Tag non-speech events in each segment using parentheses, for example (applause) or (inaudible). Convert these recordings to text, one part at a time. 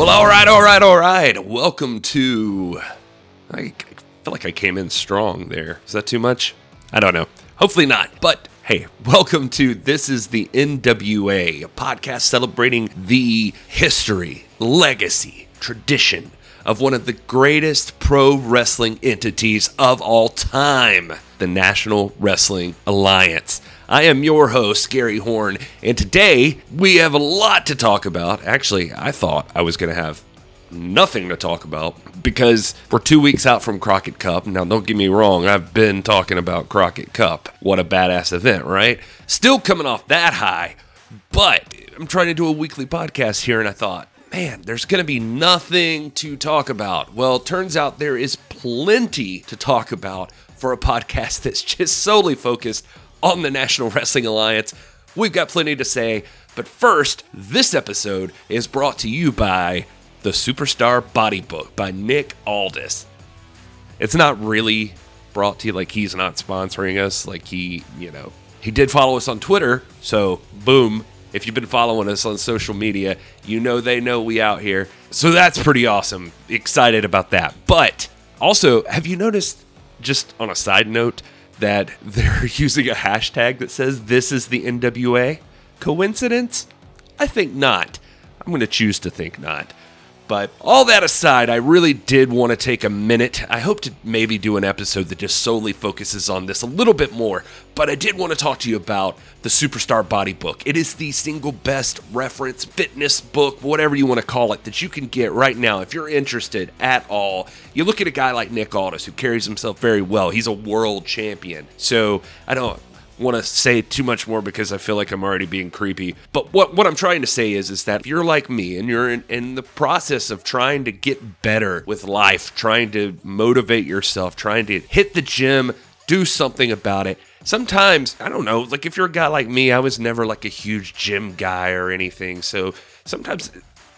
Well, all right, all right, all right. Welcome to. I feel like I came in strong there. Is that too much? I don't know. Hopefully not. But hey, welcome to This is the NWA, a podcast celebrating the history, legacy, tradition of one of the greatest pro wrestling entities of all time, the National Wrestling Alliance. I am your host, Gary Horn, and today we have a lot to talk about. Actually, I thought I was going to have nothing to talk about because we're two weeks out from Crockett Cup. Now, don't get me wrong, I've been talking about Crockett Cup. What a badass event, right? Still coming off that high, but I'm trying to do a weekly podcast here, and I thought, man, there's going to be nothing to talk about. Well, turns out there is plenty to talk about for a (laughs) podcast that's just solely focused on the National Wrestling Alliance. We've got plenty to say, but first, this episode is brought to you by the Superstar Body Book by Nick Aldis. It's not really brought to you like he's not sponsoring us, like he, you know, he did follow us on Twitter, so boom. If you've been following us on social media, you know they know we out here. So that's pretty awesome. Excited about that. But also, have you noticed, just on a side note, that they're (laughs) using a hashtag that says this is the NWA. Coincidence? I think not. I'm going to choose to think not. But all that aside, I really did want to take a minute. I hope to maybe do an episode that just solely focuses on this a little bit more. But I did want to talk to you about the Superstar Body Book. It is the single best reference fitness book, whatever you want to call it, that you can get right now if you're interested at all. You look at a guy like Nick Aldis who carries himself very well. He's a world champion. So I don't want to say too much more because I feel like I'm already being creepy. But what what I'm trying to say is is that if you're like me and you're in, in the process of trying to get better with life, trying to motivate yourself, trying to hit the gym, do something about it. Sometimes, I don't know, like if you're a guy like me, I was never like a huge gym guy or anything. So sometimes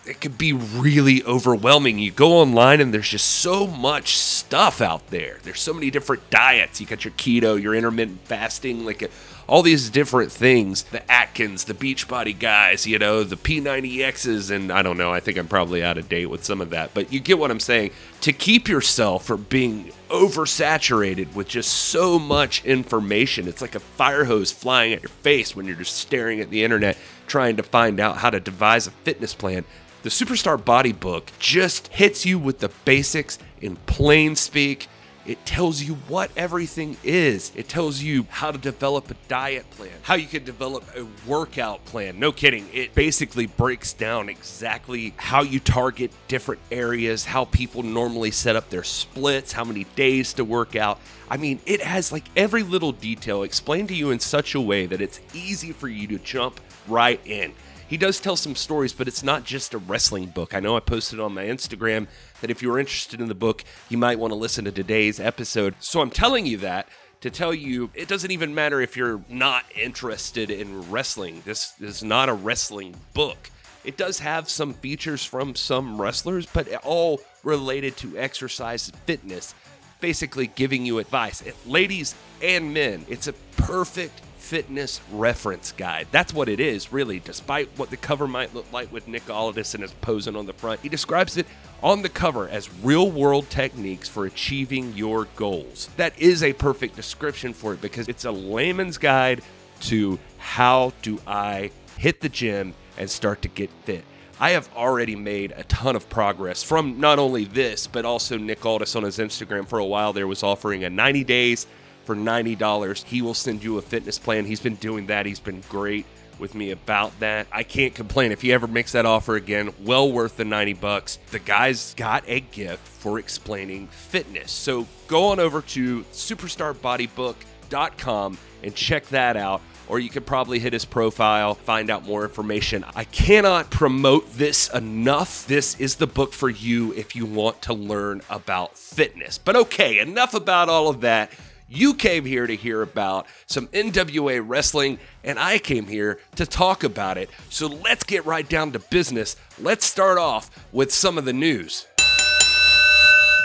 it could be really overwhelming. You go online and there's just so much stuff out there. There's so many different diets. You got your keto, your intermittent fasting, like uh, all these different things. The Atkins, the Beachbody guys, you know, the P90Xs, and I don't know. I think I'm probably out of date with some of that, but you get what I'm saying. To keep yourself from being oversaturated with just so much information, it's like a fire hose flying at your face when you're just staring at the internet trying to find out how to devise a fitness plan the Superstar Body Book just hits you with the basics in plain speak. It tells you what everything is. It tells you how to develop a diet plan, how you can develop a workout plan. No kidding. It basically breaks down exactly how you target different areas, how people normally set up their splits, how many days to work out. I mean, it has like every little detail explained to you in such a way that it's easy for you to jump right in. He does tell some stories, but it's not just a wrestling book. I know I posted on my Instagram that if you're interested in the book, you might want to listen to today's episode. So I'm telling you that to tell you it doesn't even matter if you're not interested in wrestling. This is not a wrestling book. It does have some features from some wrestlers, but all related to exercise fitness, basically giving you advice. Ladies and men, it's a perfect fitness reference guide. That's what it is, really, despite what the cover might look like with Nick Aldis and his posing on the front. He describes it on the cover as real world techniques for achieving your goals. That is a perfect description for it because it's a layman's guide to how do I hit the gym and start to get fit. I have already made a ton of progress from not only this, but also Nick Aldis on his Instagram for a while there was offering a 90 days for $90. He will send you a fitness plan. He's been doing that. He's been great with me about that. I can't complain. If he ever makes that offer again, well worth the 90 bucks. The guy's got a gift for explaining fitness. So go on over to superstarbodybook.com and check that out. Or you could probably hit his profile, find out more information. I cannot promote this enough. This is the book for you if you want to learn about fitness. But okay, enough about all of that. You came here to hear about some NWA wrestling, and I came here to talk about it. So let's get right down to business. Let's start off with some of the news.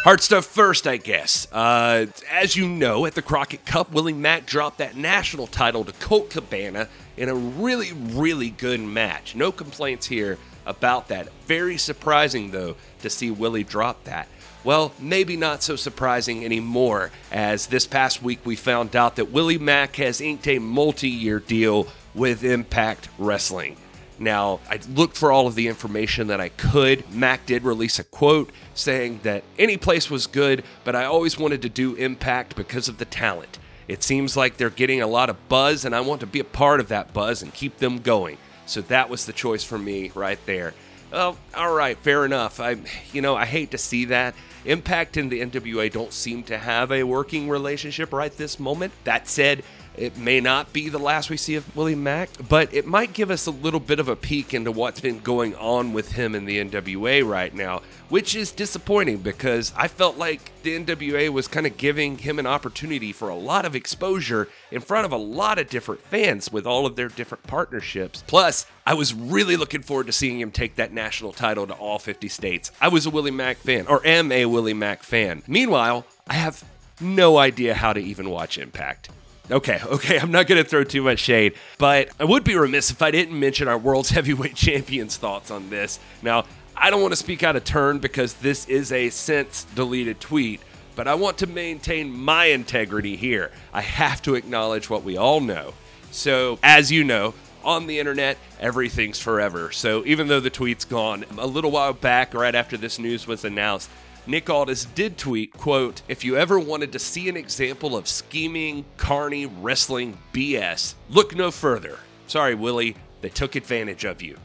Hard stuff first, I guess. Uh, as you know, at the Crockett Cup, Willie Mack dropped that national title to Colt Cabana in a really, really good match. No complaints here about that. Very surprising, though, to see Willie drop that. Well, maybe not so surprising anymore, as this past week we found out that Willie Mack has inked a multi year deal with Impact Wrestling. Now, I looked for all of the information that I could. Mack did release a quote saying that any place was good, but I always wanted to do Impact because of the talent. It seems like they're getting a lot of buzz, and I want to be a part of that buzz and keep them going. So that was the choice for me right there. Well, all right, fair enough. I, you know, I hate to see that. Impact and the NWA don't seem to have a working relationship right this moment. That said, it may not be the last we see of Willie Mack, but it might give us a little bit of a peek into what's been going on with him in the NWA right now, which is disappointing because I felt like the NWA was kind of giving him an opportunity for a lot of exposure in front of a lot of different fans with all of their different partnerships. Plus, I was really looking forward to seeing him take that national title to all 50 states. I was a Willie Mack fan, or am a Willie Mack fan. Meanwhile, I have no idea how to even watch Impact. Okay, (laughs) okay, I'm not going to throw too much shade, but I would be remiss if I didn't mention our World's (laughs) Heavyweight Champion's thoughts on this. Now, I don't want to speak out of turn because this is a since deleted tweet, but I want to maintain my integrity here. I have to acknowledge what we all know. So, as you know, on the internet, everything's forever. So, even though the tweet's gone, a little while back, right after this news was announced, Nick Aldis did tweet, quote, if you ever wanted to see an example of scheming, carny, wrestling BS, look no further. Sorry, Willie, they took advantage of you.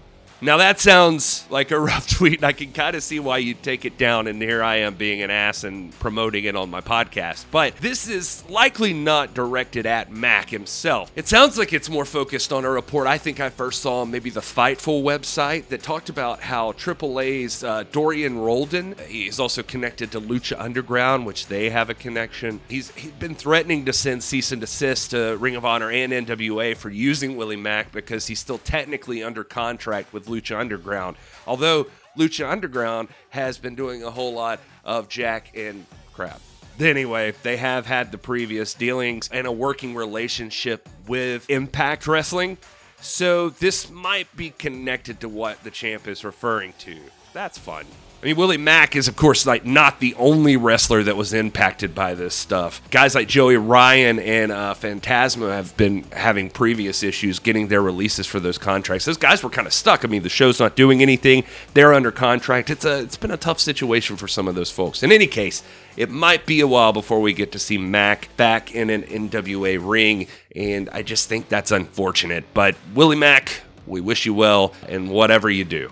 Now that sounds like a rough (laughs) tweet, and I can kind of see why you'd take it down, and here I am being an ass and promoting it on my podcast. But this is likely not directed at Mack himself. It sounds like it's more focused on a report I think I first saw on maybe the Fightful website that talked about how AAA's uh, Dorian Roldan, he's also connected to Lucha Underground, which they have a connection. He's, he's been threatening to send cease and desist to Ring of Honor and NWA for using Willie Mack because he's still technically under contract with Lucha Underground. Although Lucha Underground has been doing a whole lot of jack and crap. Anyway, they have had the previous dealings and a working relationship with Impact Wrestling. So this might be connected to what the champ is referring to. That's fun. I mean, Willie Mack is, of course, like not the only wrestler that was impacted by this stuff. Guys like Joey Ryan and uh, Phantasma have been having previous issues getting their releases for those contracts. Those guys were kind of stuck. I mean, the show's not doing anything; they're under contract. It's a, it's been a tough situation for some of those folks. In any case, it might be a while before we get to see Mack back in an NWA ring, and I just think that's unfortunate. But Willie Mack, we wish you well in whatever you do.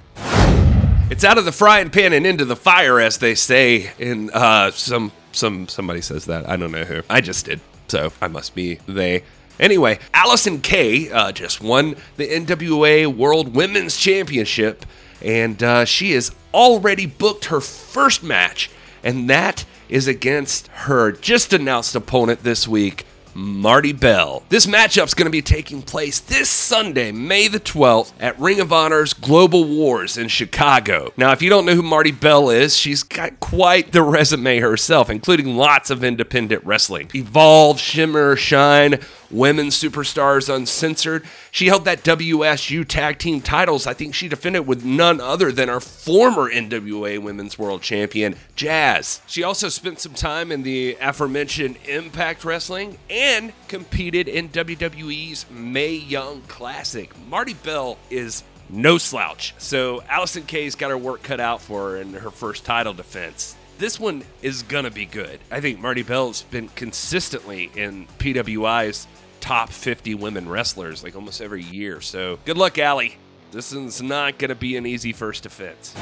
It's out of the frying pan and into the fire, as they say in uh, some some somebody says that. I don't know who. I just did, so I must be they. Anyway, Allysin Kay uh, just won the NWA World Women's Championship, and uh, she has already booked her first match, and that is against her just announced opponent this week, Marti Belle. This matchup's going to be taking place this Sunday, May the 12th, at Ring of Honor's Global Wars in Chicago. Now, if you don't know who Marti Belle is, she's got quite the resume herself, including lots of independent wrestling. Evolve, Shimmer, Shine, Women's Superstars Uncensored. She held that WSU tag team titles. I think she defended with none other than our former NWA Women's World Champion, Jazz. She also spent some time in the aforementioned Impact Wrestling and competed in WWE's Mae Young Classic. Marti Belle is no slouch. So Allysin Kay's got her work cut out for her in her first title defense. This one is gonna be good. I think Marti Belle's been consistently in PWI's top 50 women wrestlers like almost every year. So good luck, Allie. This is not gonna be an easy first defense.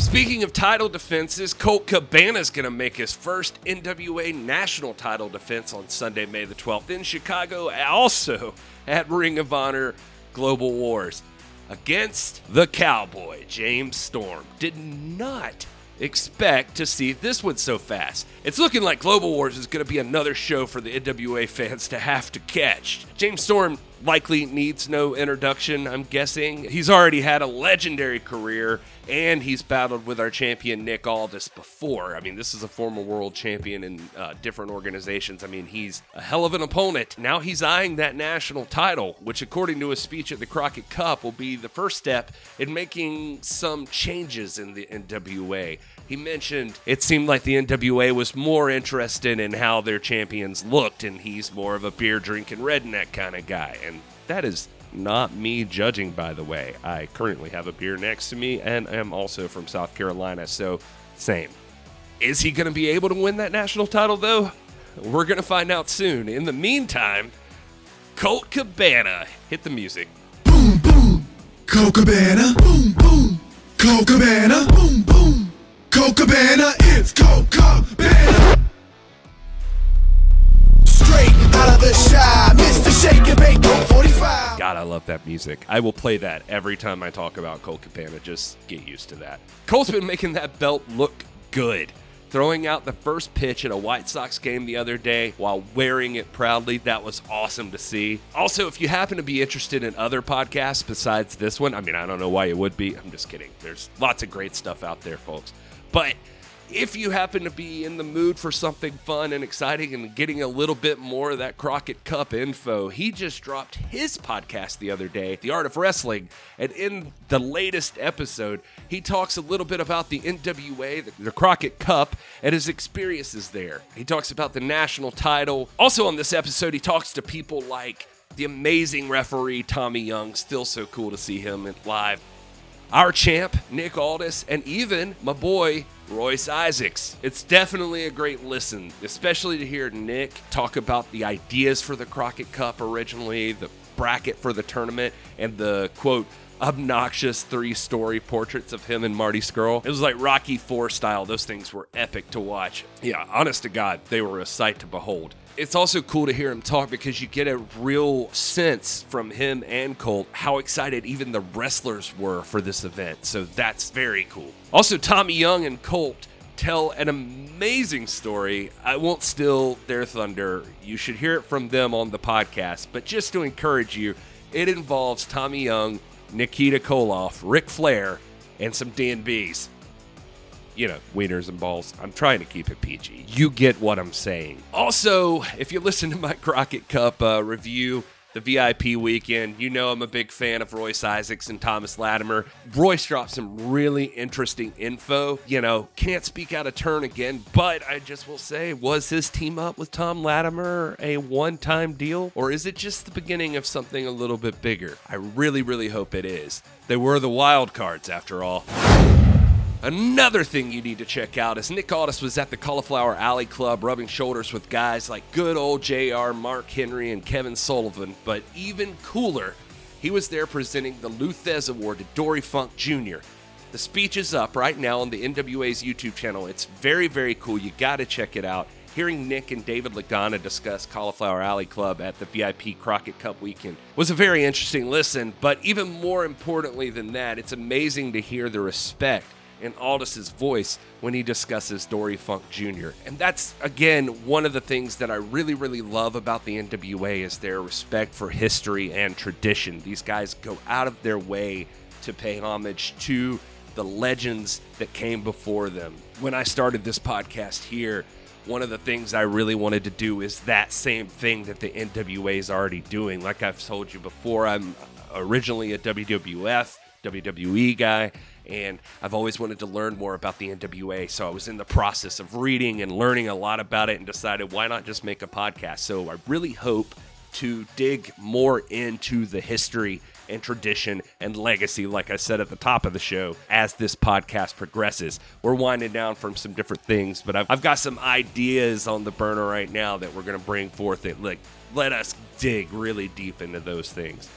Speaking of title defenses, Colt Cabana is going to make his first NWA national title defense on Sunday, May the 12th in Chicago, also at Ring of Honor Global Wars against the Cowboy, James Storm. Did not expect to see this one so fast. It's looking like Global Wars is going to be another show for the NWA fans to have to catch. James Storm likely needs no introduction, I'm guessing. He's already had a legendary career and he's battled with our champion Nick Aldis before. I mean, this is a former world champion in uh, different organizations. I mean, he's a hell of an opponent. Now he's eyeing that national title, which, according to his speech at the Crockett Cup, will be the first step in making some changes in the NWA. He mentioned it seemed like the NWA was more interested in how their champions looked, and he's more of a beer drinking redneck kind of guy. And that is not me judging, by the way. I currently have a beer next to me and am also from South Carolina, so same. Is he going to be able to win that national title, though? We're going to find out soon. In the meantime, Colt Cabana, hit the music. Boom, boom. Colt Cabana. Boom, boom. Colt Cabana. Boom, boom. Colt Cabana. It's Colt Cabana. Straight out of the Chi, Mr. Shake and Bake, 45. God, I love that music. I will play that every time I talk about Colt Cabana. Just get used to that. Cole's been making that belt look good. Throwing out the first pitch at a White Sox game the other day while wearing it proudly, that was awesome to see. Also, if you happen to be interested in other podcasts besides this one, I mean, I don't know why you would be. I'm just kidding. There's lots of great stuff out there, folks. But if you happen to be in the mood for something fun and exciting and getting a little bit more of that Crockett Cup info, he just dropped his podcast the other day, The Art of Wrestling. And in the latest episode, he talks a little bit about the NWA, the, Crockett Cup, and his experiences there. He talks about the national title. Also, on this episode, he talks to people like the amazing referee Tommy Young. Still so cool to see him live our champ, Nick Aldis, and even my boy, Royce Isaacs. It's definitely a great listen, especially to hear Nick talk about the ideas for the Crockett Cup originally, the bracket for the tournament, and the quote, obnoxious three story portraits of him and Marty Scurll. It was like Rocky 4 style. Those things were epic to watch. Yeah, honest to God, they were a sight to behold. It's also cool to hear him talk because you get a real sense from him and Colt how excited even the wrestlers were for this event. So that's very cool. Also, Tommy Young and Colt tell an amazing story. I won't steal their thunder. You should hear it from them on the podcast. But just to encourage you, it involves Tommy Young, Nikita Koloff, Ric Flair, and some DNBs. You know, wieners and balls. I'm trying to keep it PG. You get what I'm saying. Also, if you listen to my Crockett Cup uh, review, the VIP weekend. You know I'm a big fan of Royce Isaacs and Thomas Latimer. Royce dropped some really interesting info. You know, can't speak out of turn again, but I just will say, was his team up with Tom Latimer a one-time deal, or is it just the beginning of something a little bit bigger? I really, really hope it is. They were the wild cards after all. Another thing you need to check out is Nick Aldis was at the Cauliflower Alley Club rubbing shoulders with guys like good old JR, Mark Henry, and Kevin Sullivan. But even cooler, he was there presenting the Lou Thesz Award to Dory Funk Jr. The speech is up right now on the NWA's YouTube channel. It's very, very cool. You got to check it out. Hearing Nick and David Lagana discuss Cauliflower Alley Club at the VIP Crockett Cup weekend was a very interesting listen, but even more importantly than that, it's amazing to hear the respect in Aldis's voice when he discusses Dory Funk Jr. And that's again one of the things that I really really love about the NWA is their respect for history and tradition. These guys go out of their way to pay homage to the legends that came before them. When I started this podcast here, one of the things I really wanted to do is that same thing that the NWA is already doing. Like I've told you before, I'm originally a WWF, WWE guy and I've always wanted to learn more about the NWA. So I was in the process of reading and learning a lot about it and decided why not just make a podcast. So I really hope to dig more into the history and tradition and legacy, like I said at the top of the show, as this podcast progresses. We're winding down from some different things, but I've, I've got some ideas on the burner right now that we're going to bring forth that like let us dig really deep into those things.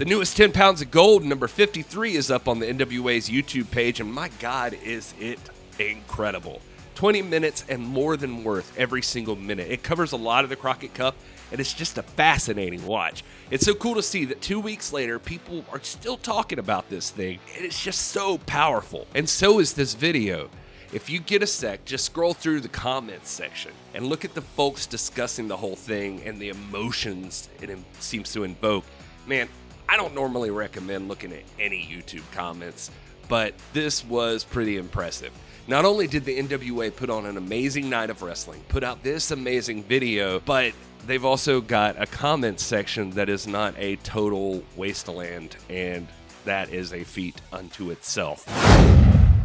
The newest 10 pounds of gold, number 53, is up on the NWA's YouTube page, and my God, is it incredible. 20 minutes and more than worth every single minute. It covers a lot of the Crockett Cup, and it's just a fascinating watch. It's so cool to see that two weeks later, people are still talking about this thing, and it's just so powerful. And so is this video. if you get a sec, just scroll through the comments section and look at the folks discussing the whole thing and the emotions it seems to invoke. Man, I don't normally recommend looking at any YouTube comments, but this was pretty impressive. Not only did the NWA put on an amazing night of wrestling, put out this amazing video, but they've also got a comment section that is not a total wasteland, and that is a feat unto itself.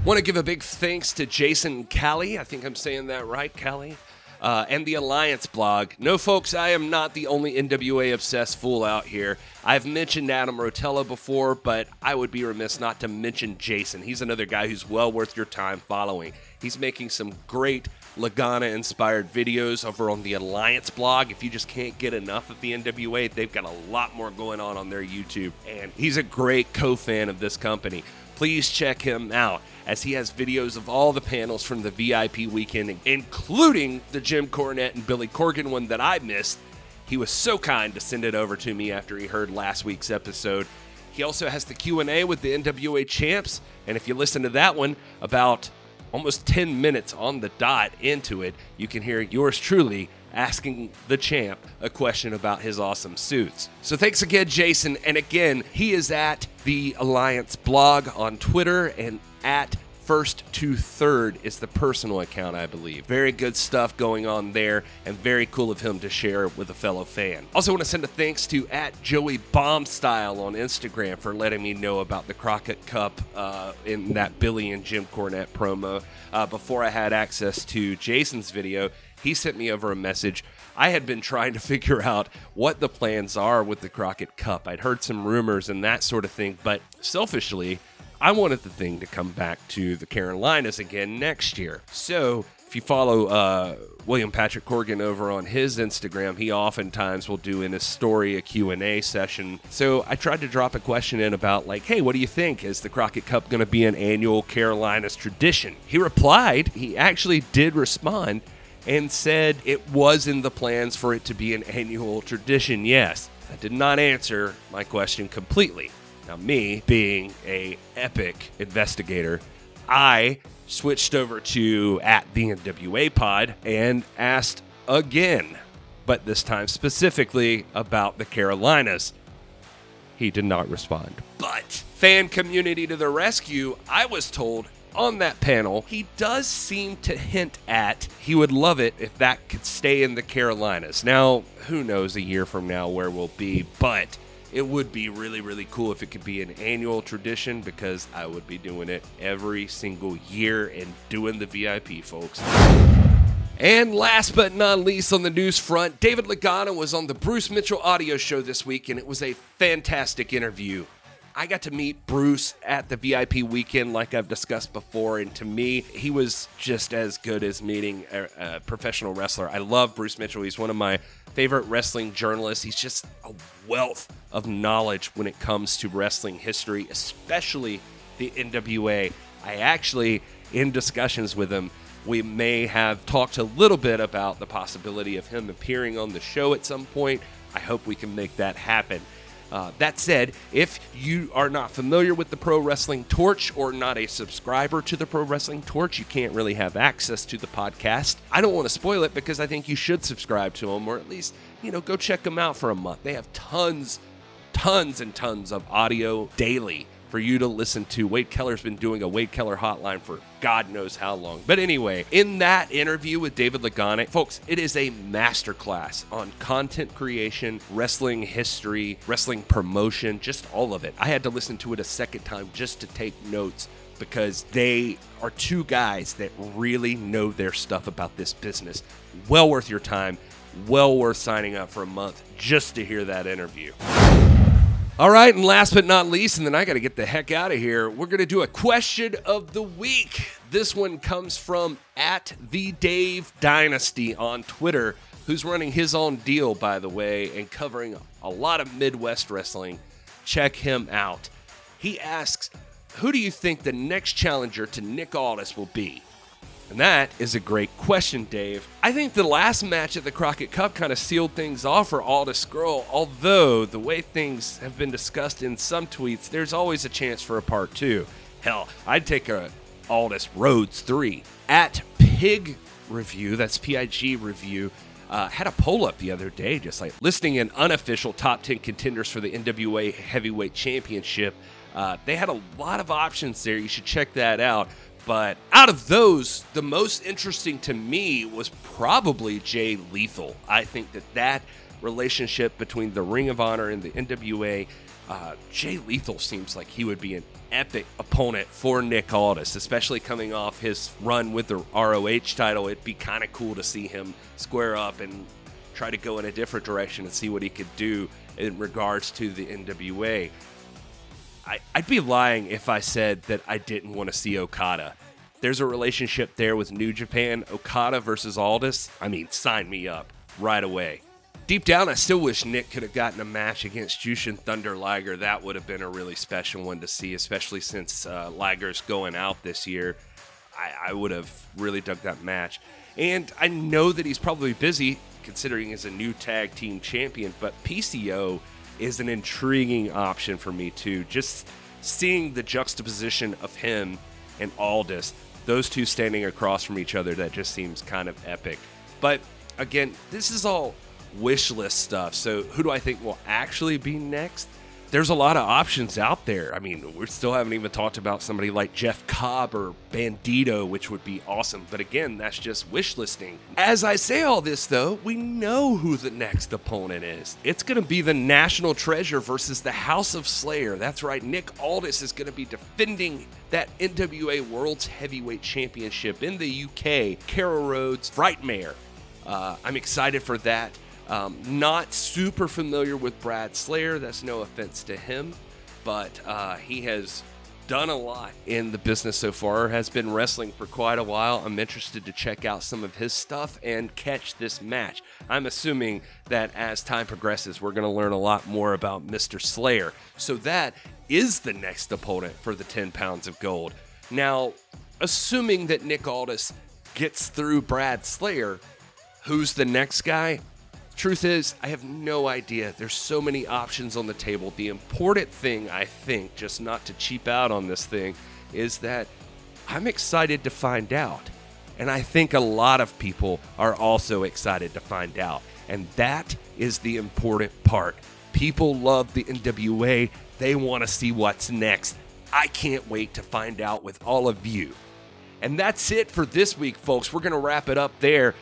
Want to give a big thanks to Jason Callie. I think I'm saying that right, Callie. Uh, and the Alliance blog. No, folks, I am not the only NWA obsessed fool out here. I've mentioned Adam Rotella before, but I would be remiss not to mention Jason. He's another guy who's well worth your time following. He's making some great Lagana inspired videos over on the Alliance blog. If you just can't get enough of the NWA, they've got a lot more going on on their YouTube. And he's a great co fan of this company. Please check him out as he has videos of all the panels from the VIP weekend, including the Jim Cornette and Billy Corgan one that I missed. He was so kind to send it over to me after he heard last week's episode. He also has the Q&A with the NWA champs, and if you listen to that one about almost 10 minutes on the dot into it, you can hear yours truly asking the champ a question about his awesome suits. So thanks again, Jason. And again, he is at the Alliance blog on Twitter and at First to Third is the personal account, I believe. Very good stuff going on there, and very cool of him to share with a fellow fan. Also, want to send a thanks to at Joey Bombstyle on Instagram for letting me know about the Crockett Cup uh, in that Billy and Jim Cornette promo. Uh, before I had access to Jason's video, he sent me over a message. I had been trying to (laughs) figure out what the plans are with the Crockett Cup. I'd heard some rumors and that sort of thing, but selfishly, I wanted the thing to come back to the Carolinas again next year. So if you follow uh, William Patrick Corgan over on his Instagram, he oftentimes will do in his story a Q&A session. So I tried to drop a question in about like, hey, what do you think? Is the Crockett Cup going to be an annual Carolinas tradition? He replied, he actually did respond and said it was in the plans for it to be an annual tradition, yes. That did not answer my question completely. Now, me being a epic investigator, I switched over to at the NWA pod and asked again, but this time specifically about the Carolinas. He did not respond. But fan community to the rescue, I was told on that panel, he does seem to hint at he would love it if that could stay in the Carolinas. Now, who knows a year from now where we'll be, but it would be really, really cool if it could be an annual tradition because I would be doing it every single year and doing the VIP, folks. And last but not least on the news front, David Lagana was on the Bruce Mitchell audio show this week, and it was a fantastic interview. I got to meet Bruce at the VIP weekend, like I've discussed before, and to me, he was just as good as meeting a, a professional wrestler. I love Bruce Mitchell. He's one of my favorite wrestling journalists. He's just a wealth of knowledge when it comes to wrestling history, especially the NWA. I actually, in discussions with him, we may have talked a little bit about the possibility of him appearing on the show at some point. I hope we can make that happen. Uh, that said, if you are not familiar with the Pro Wrestling Torch or not a subscriber to the Pro Wrestling Torch, you can't really have access to the podcast. I don't want to spoil it because I think you should subscribe to them or at least, you know, go check them out for a month. They have tons, tons and tons of audio daily for you to listen to. Wade Keller's been doing a Wade Keller hotline for God knows how long. But anyway, in that interview with David Lagana, folks, it is a masterclass on content creation, wrestling history, wrestling promotion, just all of it. I had to listen to it a second time just to take notes because they are two guys that really know their stuff about this business. Well worth your time, well worth signing up for a month just to hear that interview. All right, and last but not least, and then I got to get the heck out of here. We're going to do a question of the week. This one comes from at the Dave Dynasty on Twitter, who's running his own deal, by the way, and covering a lot of Midwest wrestling. Check him out. He asks, "Who do you think the next challenger to Nick Aldis will be?" And that is a great question, Dave. I think the last match at the Crockett Cup kind of sealed things off for Aldis Scurll, although the way things have been discussed in some tweets, there's always a chance for a part two. Hell, I'd take a Aldis Rhodes 3. At Pig Review, that's P I G Review, uh, had a poll up the other day, just like listing an unofficial top 10 contenders for the NWA Heavyweight Championship. Uh, they had a lot of options there. You should check that out. But out of those, the most interesting to me was probably Jay Lethal. I think that that relationship between the Ring of Honor and the NWA, uh, Jay Lethal seems like he would be an epic opponent for Nick Aldis, especially coming off his run with the ROH title. It'd be kind of cool to see him square up and try to go in a different direction and see what he could do in regards to the NWA. I, would be lying if I said that I didn't want to see Okada. There's a relationship there with New Japan. Okada versus Aldis. I mean, sign me up right away. Deep down, I still wish Nick could have gotten a match against Jushin Thunder Liger. That would have been a really special one to see, especially since uh, Liger's going out this year. I, I would have really dug that match. And I know that he's probably busy considering he's a new tag team champion, but PCO is an intriguing option for me too. Just seeing the juxtaposition of him and Aldis, those two standing across from each other, that just seems kind of epic. But again, this is all wish list stuff. So who do I think will actually be next? There's a lot of options out there. I mean, we still haven't even talked about somebody like Jeff Cobb or Bandito, which would be awesome. But again, that's just wish listing. As I say all this, though, we know who the next opponent is. It's going to be the National Treasure versus the House of Slayer. That's right, Nick Aldis is going to be defending that NWA World's Heavyweight Championship in the UK. Carol Rhodes, Frightmare. Uh, I'm excited for that. Um, not super familiar with Brad Slayer. That's no offense to him, but uh, he has done a lot in the business so far, has been wrestling for quite a while. I'm interested to check out some of his stuff and catch this match. I'm assuming that as time progresses, we're going to learn a lot more about Mr. Slayer. So that is the next opponent for the 10 pounds of gold. Now, assuming that Nick Aldis gets through Brad Slayer, who's the next guy? Truth is, I have no idea. There's so many options on the table. The important thing, I think, just not to cheap out on this thing, is that I'm excited to find out. And I think a lot of people are also excited to find out. And that is the important part. People love the NWA, they want to see what's next. I can't wait to find out with all of you. And that's it for this week, folks. We're going to wrap it up there.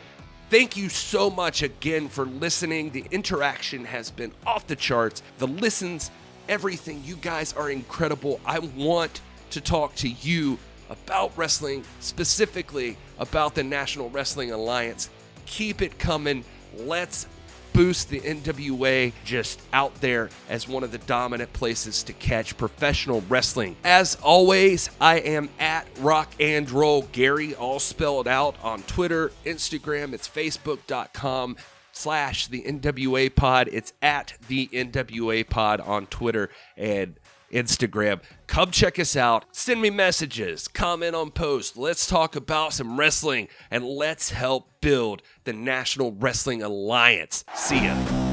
Thank you so much again for listening. The interaction has been off the charts. The listens, everything. You guys are incredible. I want to talk to you about wrestling, specifically about the National Wrestling Alliance. Keep it coming. Let's boost the NWA just out there as one of the dominant places to catch professional wrestling. As always, I am at Rock and Roll Gary, all spelled out on Twitter, Instagram, it's facebook.com slash the NWA pod. It's at the NWA pod on Twitter and Instagram. Come check us out. Send me messages, comment on posts. Let's talk about some wrestling and let's help build the National Wrestling Alliance. See ya.